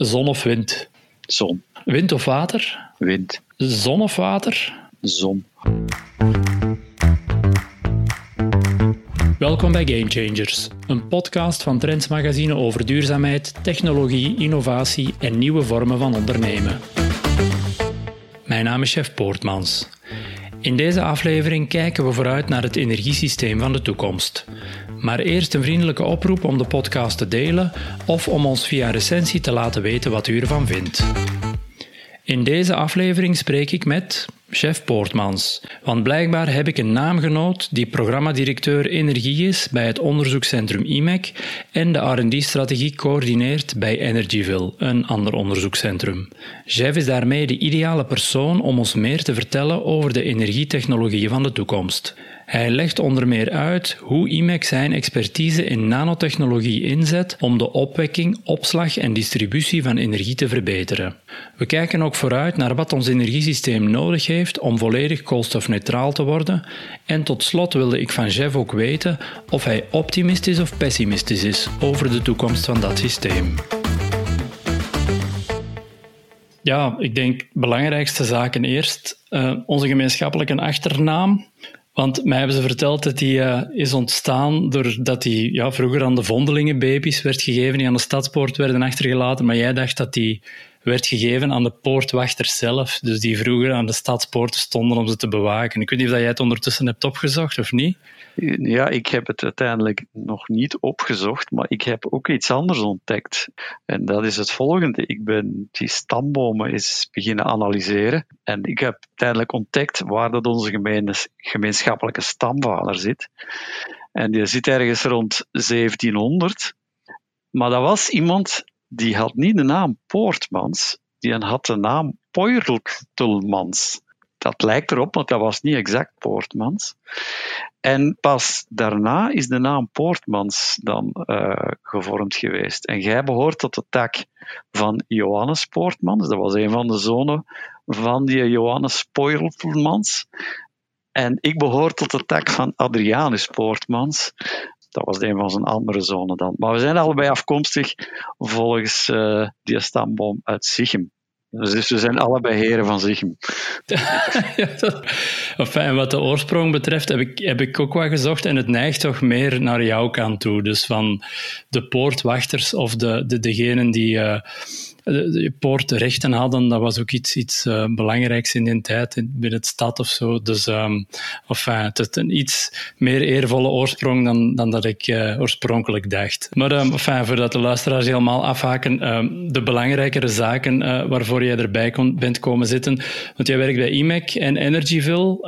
Zon of wind? Zon. Wind of water? Wind. Zon of water? Zon. Welkom bij Game Changers, een podcast van Trends Magazine over duurzaamheid, technologie, innovatie en nieuwe vormen van ondernemen. Mijn naam is Chef Poortmans. In deze aflevering kijken we vooruit naar het energiesysteem van de toekomst. Maar eerst een vriendelijke oproep om de podcast te delen of om ons via recensie te laten weten wat u ervan vindt. In deze aflevering spreek ik met chef Poortmans, want blijkbaar heb ik een naamgenoot die programmadirecteur energie is bij het onderzoekscentrum IMEC en de R&D-strategie coördineert bij Energyville, een ander onderzoekscentrum. Jeff is daarmee de ideale persoon om ons meer te vertellen over de energietechnologieën van de toekomst. Hij legt onder meer uit hoe IMEC zijn expertise in nanotechnologie inzet om de opwekking, opslag en distributie van energie te verbeteren. We kijken ook vooruit naar wat ons energiesysteem nodig heeft om volledig koolstofneutraal te worden. En tot slot wilde ik van Jeff ook weten of hij optimistisch of pessimistisch is over de toekomst van dat systeem. Ja, ik denk belangrijkste zaken eerst. Uh, onze gemeenschappelijke achternaam. Want mij hebben ze verteld dat die uh, is ontstaan doordat die ja, vroeger aan de vondelingenbaby's werd gegeven, die aan de stadspoort werden achtergelaten. Maar jij dacht dat die werd gegeven aan de poortwachters zelf. Dus die vroeger aan de stadspoorten stonden om ze te bewaken. Ik weet niet of jij het ondertussen hebt opgezocht of niet. Ja, ik heb het uiteindelijk nog niet opgezocht, maar ik heb ook iets anders ontdekt. En dat is het volgende. Ik ben die stambomen eens beginnen analyseren. En ik heb uiteindelijk ontdekt waar dat onze gemeenschappelijke stamvader zit. En die zit ergens rond 1700. Maar dat was iemand die had niet de naam Poortmans, die had de naam Poirtelmans. Dat lijkt erop, want dat was niet exact Poortmans. En pas daarna is de naam Poortmans dan uh, gevormd geweest. En jij behoort tot de tak van Johannes Poortmans. Dat was een van de zonen van die Johannes Poirtelmans. En ik behoor tot de tak van Adrianus Poortmans. Dat was een van zijn andere zonen dan. Maar we zijn allebei afkomstig volgens uh, die stamboom uit Sichem. Dus we zijn allebei heren van Sichem. ja, enfin, wat de oorsprong betreft heb ik, heb ik ook wat gezocht en het neigt toch meer naar jouw kant toe. Dus van de poortwachters of de, de, degenen die... Uh, de poortrechten hadden, dat was ook iets, iets uh, belangrijks in die tijd binnen het stad of zo. Dus um, het is een iets meer eervolle oorsprong dan, dan dat ik uh, oorspronkelijk dacht. Maar um, voordat de luisteraars helemaal afhaken, um, de belangrijkere zaken waarvoor jij erbij bent komen zitten. Want jij werkt bij IMEC en Energyville,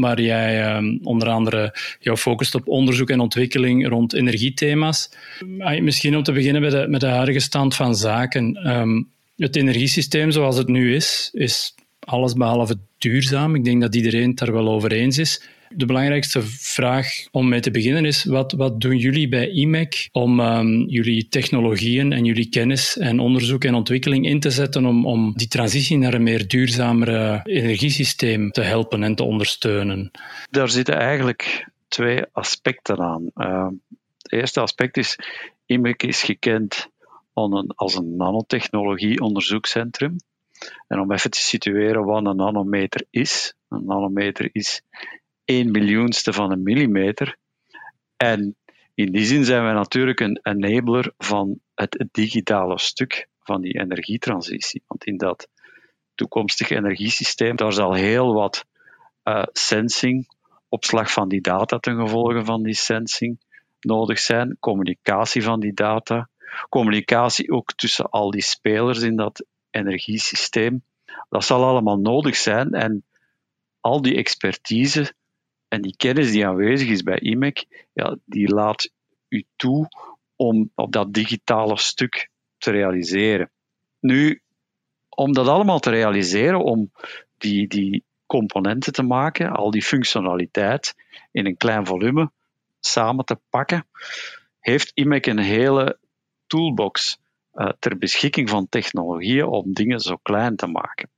waar jij onder andere jou focust op onderzoek en ontwikkeling rond energiethema's. Misschien om te beginnen met de, met de huidige stand van zaken. Um, het energiesysteem zoals het nu is, is alles behalve duurzaam. Ik denk dat iedereen het daar wel over eens is. De belangrijkste vraag om mee te beginnen is: wat, wat doen jullie bij IMEC om um, jullie technologieën en jullie kennis en onderzoek en ontwikkeling in te zetten om, om die transitie naar een meer duurzamere energiesysteem te helpen en te ondersteunen? Daar zitten eigenlijk twee aspecten aan. Uh, het eerste aspect is: IMEC is gekend als een nanotechnologie-onderzoekscentrum. En om even te situeren wat een nanometer is. Een nanometer is 1 miljoenste van een millimeter. En in die zin zijn wij natuurlijk een enabler van het digitale stuk van die energietransitie. Want in dat toekomstige energiesysteem, daar zal heel wat uh, sensing, opslag van die data ten gevolge van die sensing nodig zijn, communicatie van die data, communicatie ook tussen al die spelers in dat energiesysteem. Dat zal allemaal nodig zijn en al die expertise en die kennis die aanwezig is bij IMEC, ja, die laat u toe om op dat digitale stuk te realiseren. Nu, om dat allemaal te realiseren, om die, die componenten te maken, al die functionaliteit in een klein volume samen te pakken, heeft IMEC een hele toolbox uh, ter beschikking van technologieën om dingen zo klein te maken.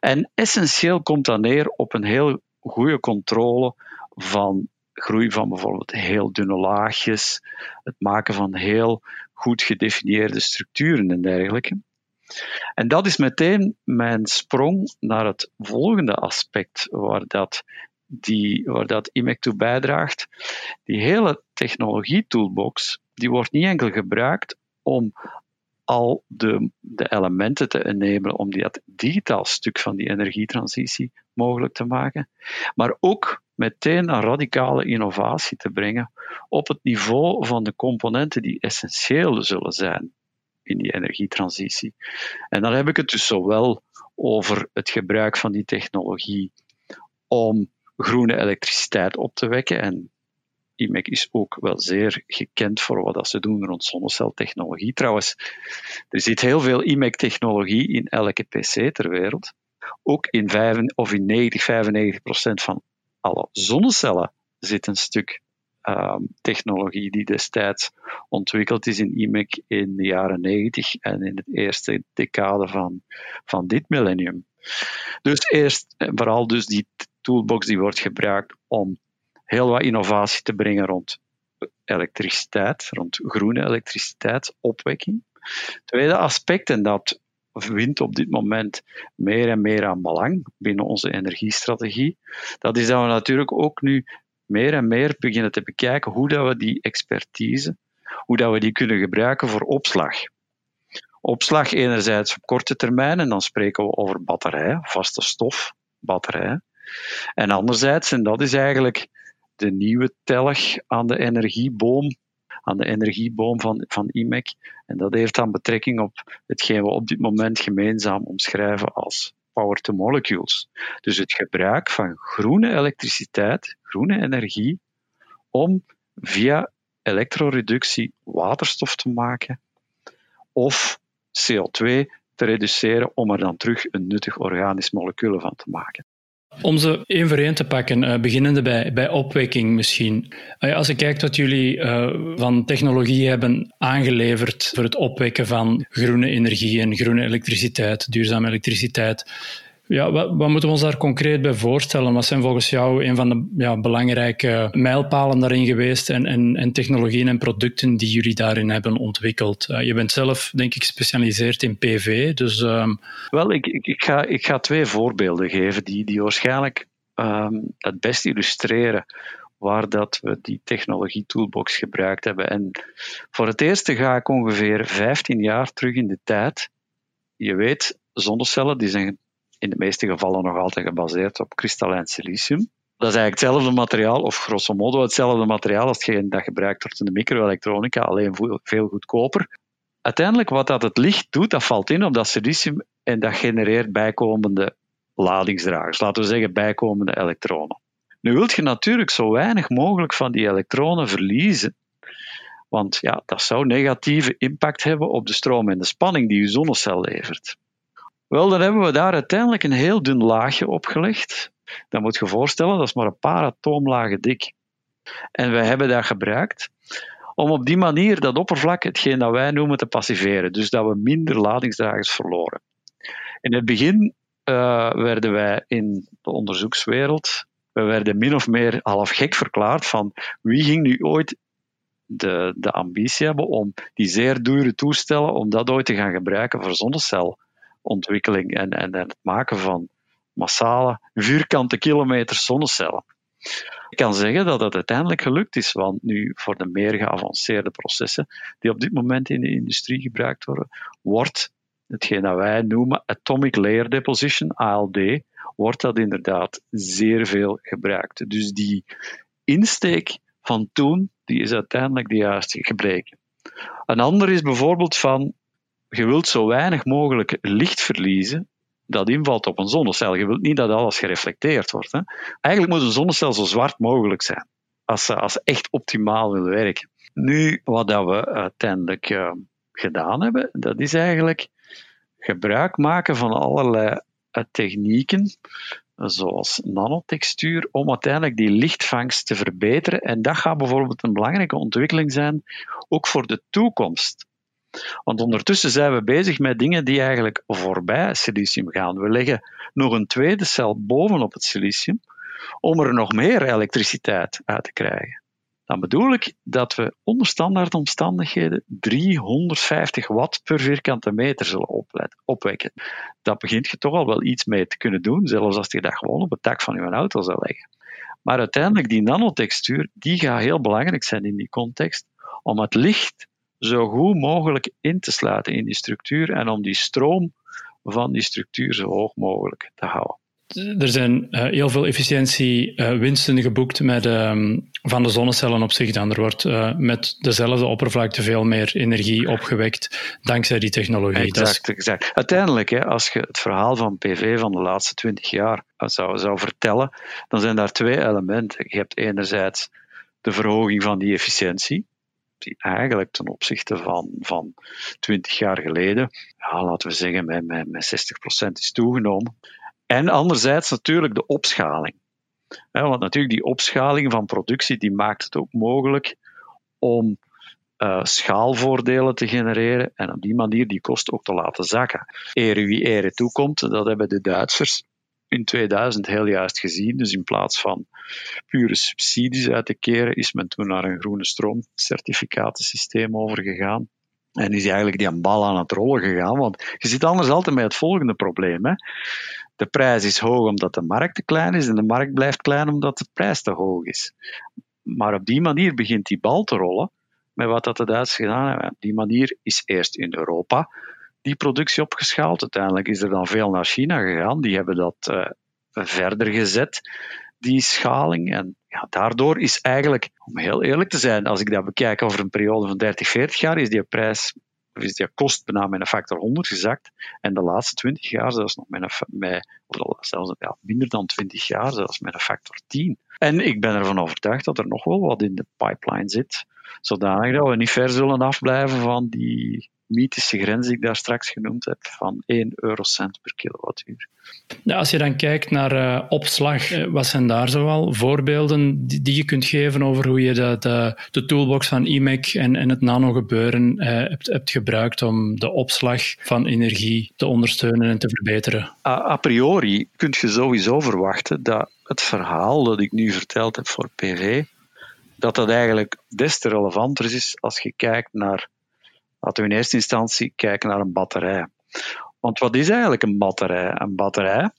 En essentieel komt dat neer op een heel goede controle van groei van bijvoorbeeld heel dunne laagjes, het maken van heel goed gedefinieerde structuren en dergelijke. En dat is meteen mijn sprong naar het volgende aspect waar dat, die, waar dat IMEC toe bijdraagt. Die hele technologie-toolbox die wordt niet enkel gebruikt om al de, de elementen te enablen om dat digitaal stuk van die energietransitie mogelijk te maken, maar ook meteen een radicale innovatie te brengen op het niveau van de componenten die essentieel zullen zijn in die energietransitie. En dan heb ik het dus zowel over het gebruik van die technologie om groene elektriciteit op te wekken. En IMEC is ook wel zeer gekend voor wat dat ze doen rond zonneceltechnologie. Trouwens, er zit heel veel IMEC-technologie in elke PC ter wereld. Ook in, 5, of in 90, 95 procent van alle zonnecellen zit een stuk um, technologie die destijds ontwikkeld is in IMEC in de jaren 90 en in de eerste decade van, van dit millennium. Dus eerst vooral dus die toolbox die wordt gebruikt om heel wat innovatie te brengen rond elektriciteit, rond groene elektriciteitsopwekking. Tweede aspect, en dat wint op dit moment meer en meer aan belang binnen onze energiestrategie, dat is dat we natuurlijk ook nu meer en meer beginnen te bekijken hoe dat we die expertise, hoe dat we die kunnen gebruiken voor opslag. Opslag enerzijds op korte termijn, en dan spreken we over batterijen, vaste stof, batterijen. En anderzijds, en dat is eigenlijk de nieuwe telg aan de energieboom, aan de energieboom van, van IMEC. En dat heeft dan betrekking op hetgeen we op dit moment gemeenzaam omschrijven als power to molecules. Dus het gebruik van groene elektriciteit, groene energie, om via elektroreductie waterstof te maken of CO2 te reduceren om er dan terug een nuttig organisch molecuul van te maken. Om ze één voor één te pakken, uh, beginnende bij, bij opwekking misschien. Uh, als je kijkt wat jullie uh, van technologie hebben aangeleverd voor het opwekken van groene energie en groene elektriciteit, duurzame elektriciteit, ja, wat, wat, moeten we ons daar concreet bij voorstellen? Wat zijn volgens jou een van de ja, belangrijke mijlpalen daarin geweest en, en, en, technologieën en producten die jullie daarin hebben ontwikkeld? Uh, je bent zelf, denk ik, gespecialiseerd in PV. Dus, um... Wel, ik, ik, ga, ik ga twee voorbeelden geven die, die waarschijnlijk um, het best illustreren waar dat we die technologie toolbox gebruikt hebben. En voor het eerste ga ik ongeveer 15 jaar terug in de tijd. Je weet, zonnecellen die zijn in de meeste gevallen nog altijd gebaseerd op kristallijn silicium. Dat is eigenlijk hetzelfde materiaal, of grosso modo hetzelfde materiaal als hetgeen dat gebruikt wordt in de microelektronica, alleen veel goedkoper. Uiteindelijk, wat dat het licht doet, dat valt in op dat silicium en dat genereert bijkomende ladingsdragers, laten we zeggen bijkomende elektronen. Nu wilt je natuurlijk zo weinig mogelijk van die elektronen verliezen, want ja, dat zou negatieve impact hebben op de stroom en de spanning die je zonnecel levert. Wel, dan hebben we daar uiteindelijk een heel dun laagje opgelegd. Dat moet je voorstellen, dat is maar een paar atoomlagen dik. En wij hebben dat gebruikt om op die manier dat oppervlak, hetgeen dat wij noemen, te passiveren. Dus dat we minder ladingsdragers verloren. In het begin uh, werden wij in de onderzoekswereld, we werden min of meer half gek verklaard van wie ging nu ooit de, de ambitie hebben om die zeer dure toestellen, om dat ooit te gaan gebruiken voor zonnecel ontwikkeling en, en, het maken van massale vierkante kilometers zonnecellen. Ik kan zeggen dat het uiteindelijk gelukt is, want nu voor de meer geavanceerde processen die op dit moment in de industrie gebruikt worden, wordt hetgeen dat wij noemen Atomic Layer Deposition, ALD, wordt dat inderdaad zeer veel gebruikt. Dus die insteek van toen, die is uiteindelijk de juiste gebleken. Een ander is bijvoorbeeld van je wilt zo weinig mogelijk licht verliezen dat invalt op een zonnecel. Je wilt niet dat alles gereflecteerd wordt. Hè. Eigenlijk moet een zonnecel zo zwart mogelijk zijn, als ze, als echt optimaal wil werken. Nu, wat dat we uiteindelijk uh, gedaan hebben, dat is eigenlijk gebruik maken van allerlei uh, technieken, zoals nanotextuur, om uiteindelijk die lichtvangst te verbeteren. En dat gaat bijvoorbeeld een belangrijke ontwikkeling zijn, ook voor de toekomst. Want ondertussen zijn we bezig met dingen die eigenlijk voorbij silicium gaan. We leggen nog een tweede cel bovenop het silicium om er nog meer elektriciteit uit te krijgen. dan bedoel ik dat we onder standaard omstandigheden 350 watt per vierkante meter zullen opwekken. Dat begint je toch al wel iets mee te kunnen doen, zelfs als je dat gewoon op het dak van je auto zou leggen. Maar uiteindelijk, die nanotextuur, die gaat heel belangrijk zijn in die context, om het licht zo goed mogelijk in te sluiten in die structuur en om die stroom van die structuur zo hoog mogelijk te houden er zijn uh, heel veel efficiëntiewinsten uh, geboekt met, um, van de zonnecellen op zich dan. Er wordt uh, met dezelfde oppervlakte veel meer energie opgewekt dankzij die technologie. Exact, exact. Uiteindelijk, hè, als je het verhaal van PV van de laatste twintig jaar zou, zou vertellen, dan zijn daar twee elementen. Je hebt enerzijds de verhoging van die efficiëntie, die eigenlijk ten opzichte van, van 20 jaar geleden, ja, laten we zeggen, met, met, met 60% is toegenomen. En anderzijds natuurlijk de opschaling. want natuurlijk die opschaling van productie die maakt het ook mogelijk om uh, schaalvoordelen te genereren en op die manier die kosten ook te laten zakken. Ere wie ere toekomt, dat hebben de Duitsers in 2000 heel juist gezien. Dus in plaats van pure subsidies uit te keren, is men toen naar een groene stroomcertificatensysteem overgegaan. En is eigenlijk die bal aan het rollen gegaan. Want je zit anders altijd met het volgende probleem. Hè de prijs is hoog omdat de markt te klein is en de markt blijft klein omdat de prijs te hoog is. Maar op die manier begint die bal te rollen met wat dat de Duitsers gedaan hebben. Op die manier is eerst in Europa die productie opgeschaald. Uiteindelijk is er dan veel naar China gegaan. Die hebben dat uh, verder gezet, die schaling. En ja, daardoor is eigenlijk, om heel eerlijk te zijn, als ik dat bekijk over een periode van 30, 40 jaar, is die prijs is die kost bijna met een factor 100 gezakt. En de laatste 20 jaar zelfs nog met, een, met of zelfs ja, minder dan 20 jaar zelfs met een factor 10. En ik ben ervan overtuigd dat er nog wel wat in de pipeline zit, zodanig dat we niet ver zullen afblijven van die mythische grens die ik daar straks genoemd heb, van 1 eurocent per kilowattuur. Ja, als je dan kijkt naar uh, opslag, eh, wat zijn daar zoal voorbeelden die, die, je kunt geven over hoe je de, de, de toolbox van IMEC en, en het nanogebeuren uh, hebt, hebt gebruikt om de opslag van energie te ondersteunen en te verbeteren? A, a priori kun je sowieso verwachten dat het verhaal dat ik nu verteld heb voor PV, dat dat eigenlijk des te relevanter is als je kijkt naar Laten we in eerste instantie kijken naar een batterij. Want wat is eigenlijk een batterij? Een batterij,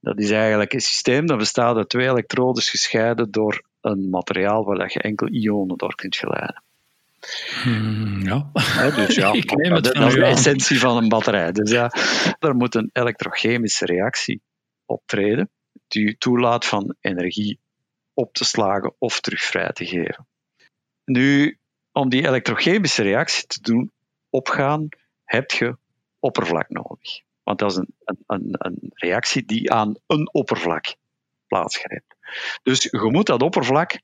dat is eigenlijk een systeem dat bestaat uit twee elektrodes gescheiden door een materiaal waar je enkel ionen door kunt geleiden. Hmm, ja. dus ja, Ik neem het dat, is de essentie van een batterij. Dus ja, er moet een elektrochemische reactie optreden die toelaat van energie op te slagen of terug vrij te geven. Nu, om die elektrochemische reactie te doen opgaan, heb je oppervlak nodig. Want dat is een, een, een reactie die aan een oppervlak plaatsgrijpt. Dus je moet dat oppervlak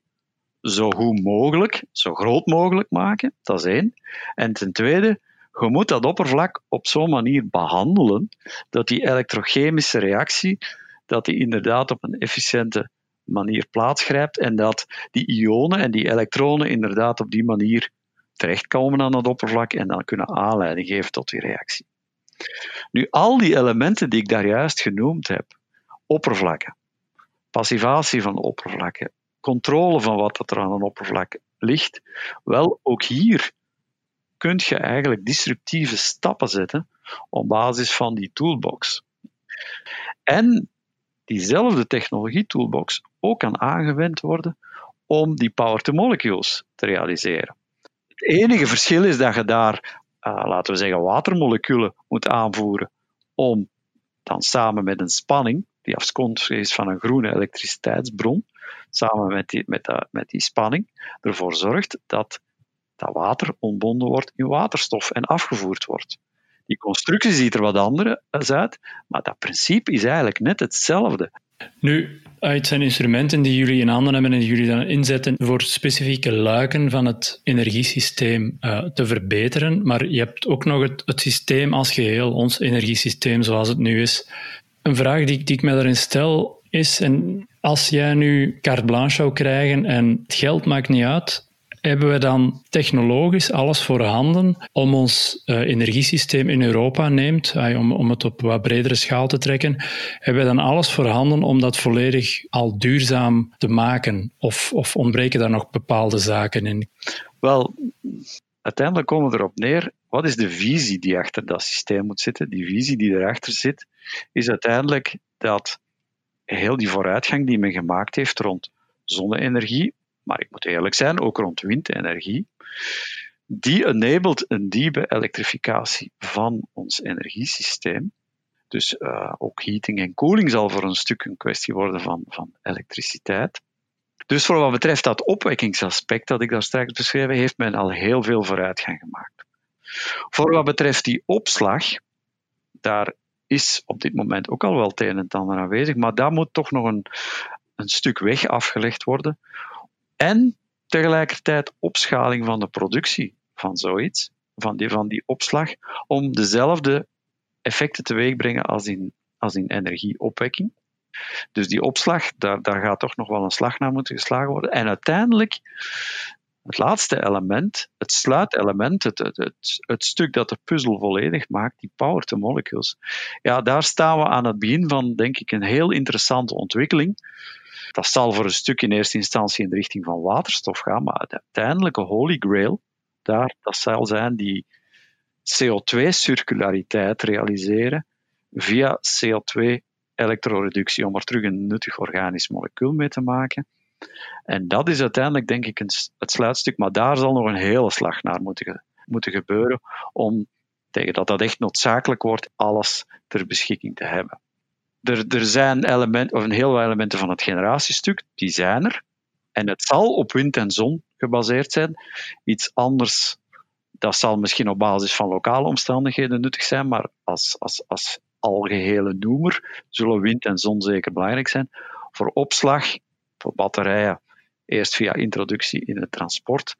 zo goed mogelijk, zo groot mogelijk maken, dat is één. En ten tweede, je moet dat oppervlak op zo'n manier behandelen dat die elektrochemische reactie dat die inderdaad op een efficiënte manier plaatsgrijpt en dat die ionen en die elektronen inderdaad op die manier terechtkomen aan het oppervlak en dan kunnen aanleiding geven tot die reactie. Nu, al die elementen die ik daar juist genoemd heb, oppervlakken, passivatie van oppervlakken, controle van wat er aan een oppervlak ligt, wel, ook hier kun je eigenlijk disruptieve stappen zetten op basis van die toolbox. En diezelfde technologie toolbox ook kan aangewend worden om die power to molecules te realiseren. Het enige verschil is dat je daar, uh, laten we zeggen, watermoleculen moet aanvoeren om dan samen met een spanning, die afkomstig is van een groene elektriciteitsbron, samen met die, met, met die spanning, ervoor zorgt dat dat water ontbonden wordt in waterstof en afgevoerd wordt. Die constructie ziet er wat anders uit, maar dat principe is eigenlijk net hetzelfde. Nu, het zijn instrumenten die jullie in handen hebben en die jullie dan inzetten voor specifieke luiken van het energiesysteem uh, te verbeteren. Maar je hebt ook nog het, het, systeem als geheel, ons energiesysteem zoals het nu is. Een vraag die, ik me daarin stel is, en als jij nu carte blanche zou krijgen en het geld maakt niet uit, Hebben we dan technologisch alles voorhanden om ons uh, energiesysteem in Europa neemt, om, om het op wat bredere schaal te trekken, hebben we dan alles voorhanden om dat volledig al duurzaam te maken? Of, of ontbreken daar nog bepaalde zaken in? Wel, uiteindelijk komen we erop neer, wat is de visie die achter dat systeem moet zitten? Die visie die erachter zit, is uiteindelijk dat heel die vooruitgang die men gemaakt heeft rond zonne-energie, maar ik moet eerlijk zijn, ook rond windenergie, die enabled een diepe elektrificatie van ons energiesysteem. Dus uh, ook heating en koeling zal voor een stuk een kwestie worden van, van elektriciteit. Dus voor wat betreft dat opwekkingsaspect dat ik daar straks beschreven, heeft men al heel veel vooruitgang gemaakt. Voor wat betreft die opslag, daar is op dit moment ook al wel het een en ander aanwezig, maar daar moet toch nog een, een stuk weg afgelegd worden. En tegelijkertijd opschaling van de productie van zoiets, van die, van die opslag, om dezelfde effecten teweeg brengen als in, als in energieopwekking. Dus die opslag, daar, daar gaat toch nog wel een slag naar moeten geslagen worden. En uiteindelijk, het laatste element, het sluitelement, het, het, het, het stuk dat de puzzel volledig maakt, die power to molecules. Ja, daar staan we aan het begin van, denk ik, een heel interessante ontwikkeling. Dat zal voor een stuk in eerste instantie in de richting van waterstof gaan, maar de uiteindelijke holy grail, daar, dat zal zijn die CO2-circulariteit realiseren via CO2 elektroreductie om er terug een nuttig organisch molecuul mee te maken. En dat is uiteindelijk, denk ik, het sluitstuk. Maar daar zal nog een hele slag naar moeten, moeten gebeuren om tegen dat dat echt noodzakelijk wordt, alles ter beschikking te hebben. Er, er zijn elementen, of een heel veel elementen van het generatiestuk, die zijn er. En het zal op wind en zon gebaseerd zijn. Iets anders, dat zal misschien op basis van lokale omstandigheden nuttig zijn, maar als, als, als algehele noemer zullen wind en zon zeker belangrijk zijn. Voor opslag, voor batterijen, eerst via introductie in het transport.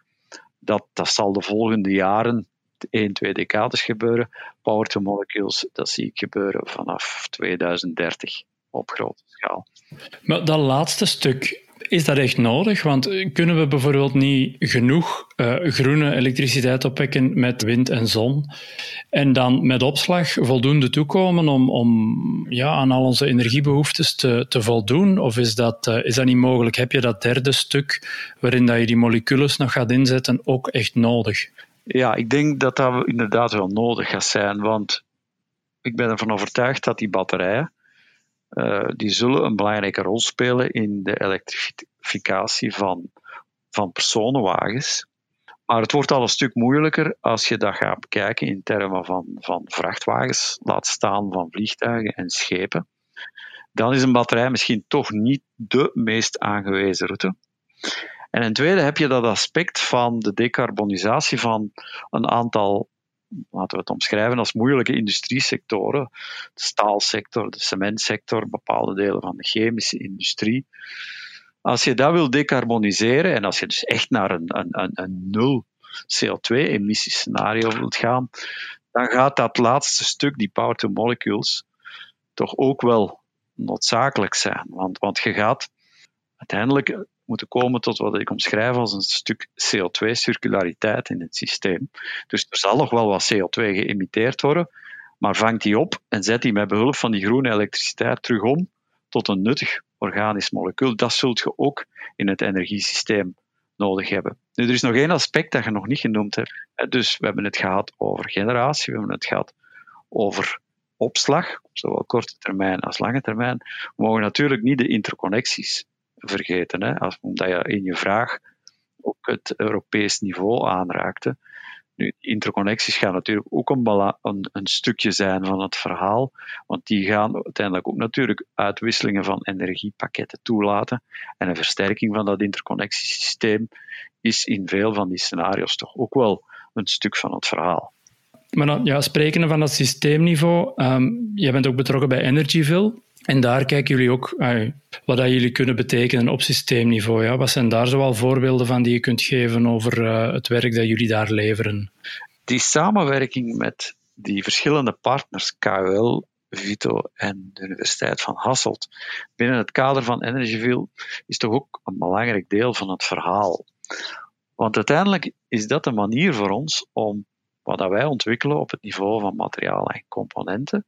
Dat, dat zal de volgende jaren, 1, 2 decades gebeuren. Power to molecules, dat zie ik gebeuren vanaf 2030 op grote schaal. Maar dat laatste stuk, is dat echt nodig? Want kunnen we bijvoorbeeld niet genoeg uh, groene elektriciteit opwekken met wind en zon en dan met opslag voldoende toekomen om, om ja, aan al onze energiebehoeftes te, te voldoen? Of is dat, uh, is dat niet mogelijk? Heb je dat derde stuk waarin dat je die moleculen nog gaat inzetten ook echt nodig? Ja, ik denk dat dat inderdaad wel nodig gaat zijn, want ik ben ervan overtuigd dat die batterijen uh, die zullen een belangrijke rol spelen in de elektrificatie van, van personenwagens. Maar het wordt al een stuk moeilijker als je dat gaat bekijken in termen van, van vrachtwagens, laat staan van vliegtuigen en schepen. Dan is een batterij misschien toch niet de meest aangewezen route. En ten tweede heb je dat aspect van de decarbonisatie van een aantal laten we het omschrijven als moeilijke industriesectoren. De staalsector, de cementsector, bepaalde delen van de chemische industrie. Als je dat wil decarboniseren en als je dus echt naar een, een, een nul CO2-emissiescenario wilt gaan, dan gaat dat laatste stuk, die power to molecules, toch ook wel noodzakelijk zijn. Want, want je gaat uiteindelijk moeten komen tot wat ik omschrijf als een stuk CO2-circulariteit in het systeem. Dus er zal nog wel wat CO2 geëmiteerd worden, maar vangt die op en zet die met behulp van die groene elektriciteit terug om tot een nuttig organisch molecuul. Dat zult je ook in het energiesysteem nodig hebben. Nu, er is nog één aspect dat je nog niet genoemd hebt. Dus we hebben het gehad over generatie, we hebben het gehad over opslag, zowel korte termijn als lange termijn. We mogen natuurlijk niet de interconnecties vergeten. Hè? Als, omdat je in je vraag ook het Europees niveau aanraakte. Nu, interconnecties gaan natuurlijk ook een, een, stukje zijn van het verhaal, want die gaan uiteindelijk ook natuurlijk uitwisselingen van energiepakketten toelaten. En een versterking van dat interconnectiesysteem is in veel van die scenario's toch ook wel een stuk van het verhaal. Maar dan, ja, sprekende van dat systeemniveau, um, jij bent ook betrokken bij Energyville. En daar kijken jullie ook wat dat jullie kunnen betekenen op systeemniveau. Ja? Wat zijn daar zoal voorbeelden van die je kunt geven over uh, het werk dat jullie daar leveren? Die samenwerking met die verschillende partners, KUL, Vito en de Universiteit van Hasselt, binnen het kader van Energyville, is toch ook een belangrijk deel van het verhaal. Want uiteindelijk is dat een manier voor ons om wat wij ontwikkelen op het niveau van materialen en componenten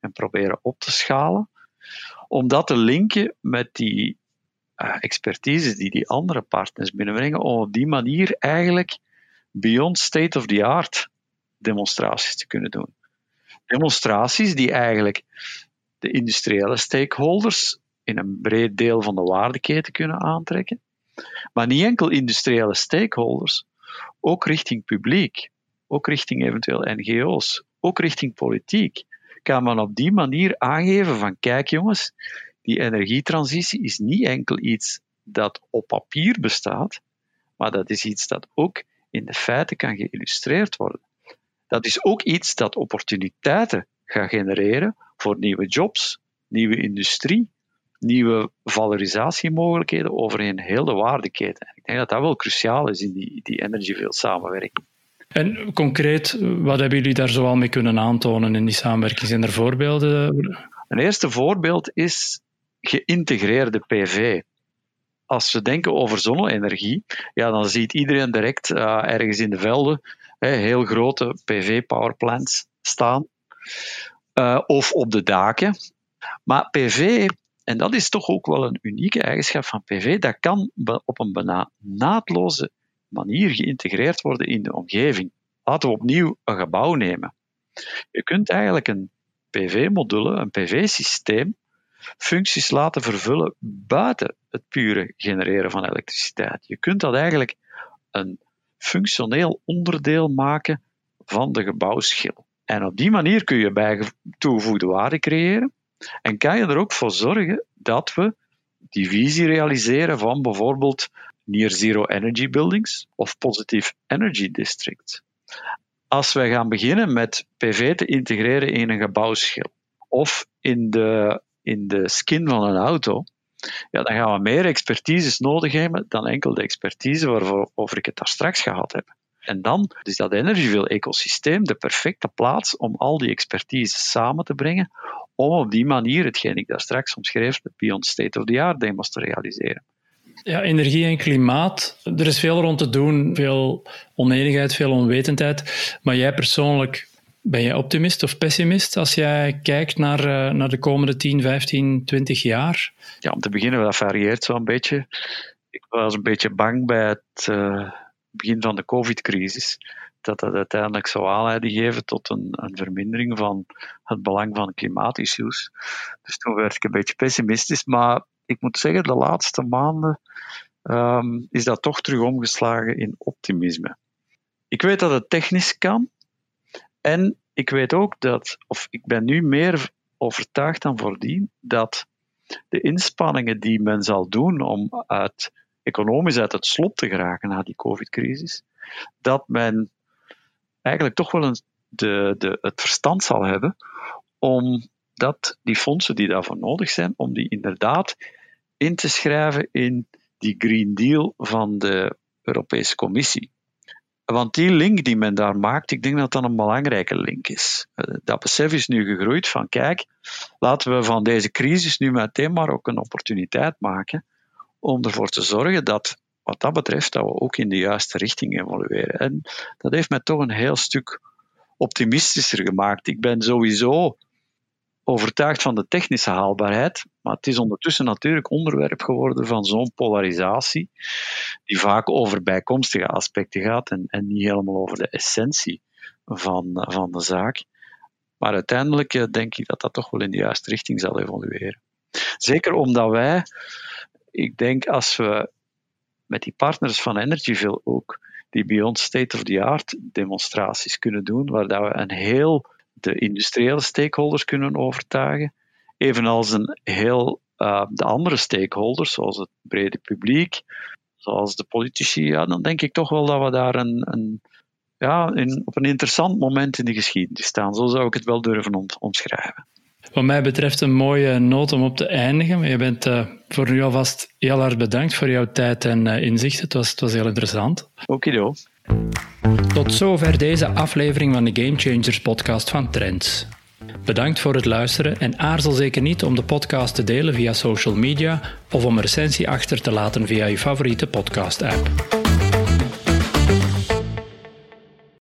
en proberen op te schalen, om dat te linken met die uh, expertise die die andere partners binnenbrengen, om op die manier eigenlijk beyond state of the art demonstraties te kunnen doen. Demonstraties die eigenlijk de industriële stakeholders in een breed deel van de waardeketen kunnen aantrekken, maar niet enkel industriële stakeholders, ook richting publiek, ook richting eventueel NGO's, ook richting politiek, kan men op die manier aangeven van kijk jongens, die energietransitie is niet enkel iets dat op papier bestaat, maar dat is iets dat ook in de feiten kan geïllustreerd worden. Dat is ook iets dat opportuniteiten gaat genereren voor nieuwe jobs, nieuwe industrie, nieuwe valorisatiemogelijkheden over een hele waardeketen. Ik denk dat dat wel cruciaal is in die, die energyfield samenwerking. En concreet, wat hebben jullie daar zoal mee kunnen aantonen in die samenwerking? Zijn er voorbeelden? Een eerste voorbeeld is geïntegreerde PV. Als we denken over zonne-energie, ja, dan ziet iedereen direct uh, ergens in de velden hè, heel grote PV-powerplants staan. Uh, of op de daken. Maar PV, en dat is toch ook wel een unieke eigenschap van PV, dat kan op een bijna naadloze manier geïntegreerd worden in de omgeving. Laten we opnieuw een gebouw nemen. Je kunt eigenlijk een PV-module, een PV-systeem, functies laten vervullen buiten het pure genereren van elektriciteit. Je kunt dat eigenlijk een functioneel onderdeel maken van de gebouwschil. En op die manier kun je bij toegevoegde waarde creëren en kan je er ook voor zorgen dat we die visie realiseren van bijvoorbeeld near zero energy buildings of positive energy districts. Als wij gaan beginnen met PV te integreren in een gebouwschil of in de, in de skin van een auto, ja, dan gaan we meer expertises nodig hebben dan enkel de expertise waarover ik het daar straks gehad heb. En dan is dat Energyville-ecosysteem de perfecte plaats om al die expertise samen te brengen, om op die manier, hetgeen ik daar straks omschreef, de Beyond State of the Art demos te realiseren. Ja, energie en klimaat. Er is veel rond te doen, veel onenigheid, veel onwetendheid. Maar jij persoonlijk, ben je optimist of pessimist als jij kijkt naar, uh, naar de komende 10, 15, 20 jaar? Ja, om te beginnen, dat varieert zo'n beetje. Ik was een beetje bang bij het uh, begin van de COVID-crisis dat dat uiteindelijk zou aanleiding geven tot een, een, vermindering van het belang van klimaatissues. Dus toen werd ik een beetje pessimistisch, maar ik moet zeggen, de laatste maanden um, is dat toch terug omgeslagen in optimisme. Ik weet dat het technisch kan. En ik weet ook dat, of ik ben nu meer overtuigd dan voordien, dat de inspanningen die men zal doen om uit, economisch uit het slot te geraken na die COVID-crisis, dat men eigenlijk toch wel een, de, de, het verstand zal hebben om dat die fondsen die daarvoor nodig zijn, om die inderdaad in te schrijven in die Green Deal van de Europese Commissie. Want die link die men daar maakt, ik denk dat dat een belangrijke link is. Eh, dat besef is nu gegroeid van, kijk, laten we van deze crisis nu meteen maar ook een opportuniteit maken om ervoor te zorgen dat, wat dat betreft, dat we ook in de juiste richting evolueren. En dat heeft mij toch een heel stuk optimistischer gemaakt. Ik ben sowieso overtuigd van de technische haalbaarheid, maar het is ondertussen natuurlijk onderwerp geworden van zo'n polarisatie, die vaak over bijkomstige aspecten gaat en, en niet helemaal over de essentie van, van de zaak. Maar uiteindelijk eh, denk ik dat dat toch wel in de juiste richting zal evolueren. Zeker omdat wij, ik denk als we met die partners van Energyville ook die Beyond State of the Art demonstraties kunnen doen, waar dat we een heel de industriële stakeholders kunnen overtuigen, evenals een heel uh, de andere stakeholders, zoals het brede publiek, zoals de politici, ja, dan denk ik toch wel dat we daar een, een ja, in, op een interessant moment in de geschiedenis staan. Zo zou ik het wel durven omschrijven. Wat mij betreft een mooie noot om op te eindigen. Je bent uh, voor nu alvast heel hard bedankt voor jouw tijd en uh, inzicht. Het was, het was heel interessant. Okido. Tot zover deze aflevering van de Game Changers podcast van Trends. Bedankt voor het luisteren en aarzel zeker niet om de podcast te delen via social media of om een recensie achter te laten via je favoriete podcast-app.